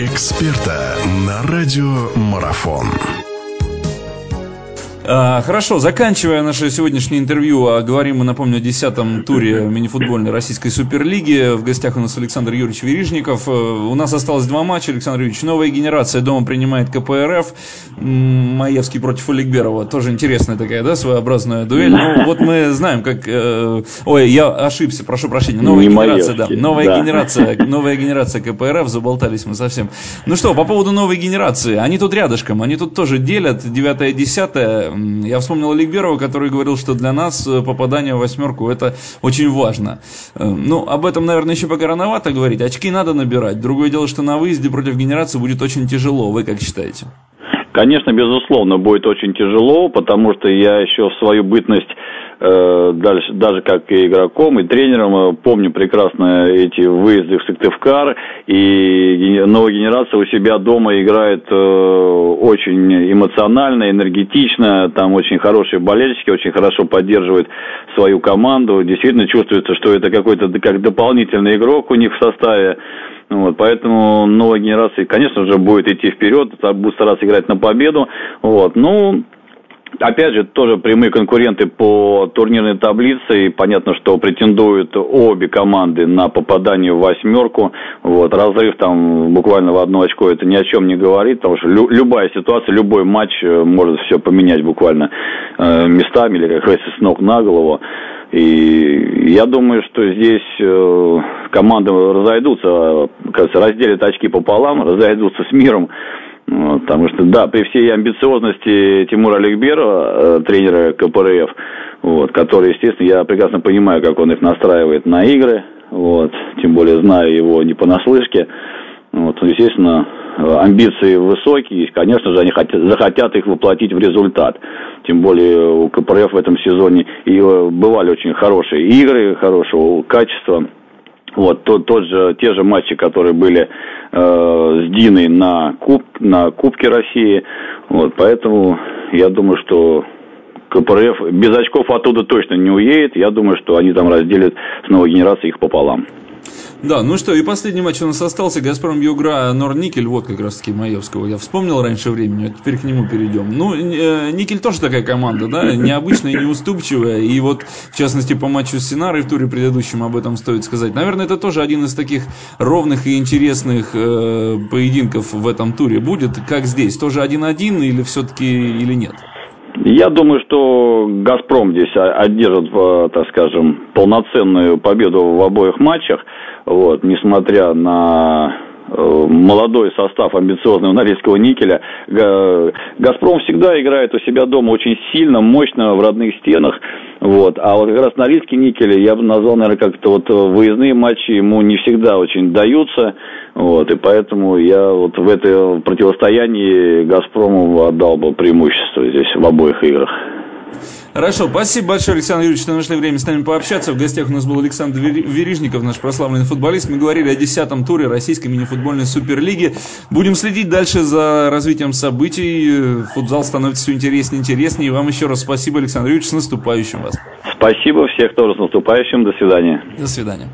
эксперта на радиомарафон. А, хорошо, заканчивая наше сегодняшнее интервью, а говорим мы, напомню, о десятом туре мини-футбольной российской суперлиги. В гостях у нас Александр Юрьевич Верижников. Э, у нас осталось два матча. Александр Юрьевич, новая генерация дома принимает КПРФ. Маевский против Олегберова. Тоже интересная такая, да, своеобразная дуэль. Ну, вот мы знаем, как... Э, ой, я ошибся, прошу прощения. Новая Не генерация, Маевский, да. Новая да. генерация, новая генерация КПРФ. Заболтались мы совсем. Ну что, по поводу новой генерации. Они тут рядышком. Они тут тоже делят 9-10 я вспомнил Олег который говорил, что для нас э, попадание в восьмерку это очень важно. Э, ну, об этом, наверное, еще пока рановато говорить. Очки надо набирать. Другое дело, что на выезде против генерации будет очень тяжело. Вы как считаете? Конечно, безусловно, будет очень тяжело, потому что я еще в свою бытность дальше, даже как и игроком, и тренером. Э, помню прекрасно эти выезды в Сыктывкар, и новая генерация у себя дома играет э, очень эмоционально, энергетично, там очень хорошие болельщики, очень хорошо поддерживают свою команду. Действительно чувствуется, что это какой-то как дополнительный игрок у них в составе. Вот, поэтому новая генерация, конечно же, будет идти вперед, будет стараться играть на победу. Вот, ну, Опять же, тоже прямые конкуренты по турнирной таблице, и понятно, что претендуют обе команды на попадание в восьмерку. Вот, разрыв там буквально в одно очко, это ни о чем не говорит, потому что лю- любая ситуация, любой матч э, может все поменять буквально э, местами, или, как говорится, с ног на голову. И я думаю, что здесь э, команды разойдутся, кажется, разделят очки пополам, разойдутся с миром. Потому что, да, при всей амбициозности Тимура Аликберова, э, тренера КПРФ, вот, который, естественно, я прекрасно понимаю, как он их настраивает на игры, вот, тем более знаю его не понаслышке, вот, естественно, амбиции высокие, и, конечно же, они хотят, захотят их воплотить в результат. Тем более у КПРФ в этом сезоне и э, бывали очень хорошие игры, хорошего качества. Вот, тот, тот же, те же матчи, которые были э, с Диной на, куб, на Кубке России. Вот, поэтому я думаю, что КПРФ без очков оттуда точно не уедет. Я думаю, что они там разделят с новой генерацией их пополам. Да, ну что, и последний матч у нас остался. Газпром Югра Норникель, вот как раз таки Маевского. Я вспомнил раньше времени, а теперь к нему перейдем. Ну, э, Никель тоже такая команда, да, необычная и неуступчивая. И вот, в частности, по матчу с Синарой в туре предыдущем об этом стоит сказать. Наверное, это тоже один из таких ровных и интересных э, поединков в этом туре будет. Как здесь? Тоже 1-1 или все-таки или нет? Я думаю, что «Газпром» здесь одержит, э, так скажем, полноценную победу в обоих матчах. Вот, несмотря на э, молодой состав амбициозного Норильского никеля. «Газпром» всегда играет у себя дома очень сильно, мощно в родных стенах. Вот. А вот как раз Норильский никель, я бы назвал, наверное, как-то вот выездные матчи ему не всегда очень даются. Вот. И поэтому я вот в это противостоянии «Газпрому» отдал бы преимущество здесь в обоих играх. Хорошо, спасибо большое, Александр Юрьевич, что нашли время с нами пообщаться. В гостях у нас был Александр Верижников, наш прославленный футболист. Мы говорили о десятом туре российской мини-футбольной суперлиги. Будем следить дальше за развитием событий. Футзал становится все интереснее и интереснее. И вам еще раз спасибо, Александр Юрьевич, с наступающим вас. Спасибо, всех тоже с наступающим. До свидания. До свидания.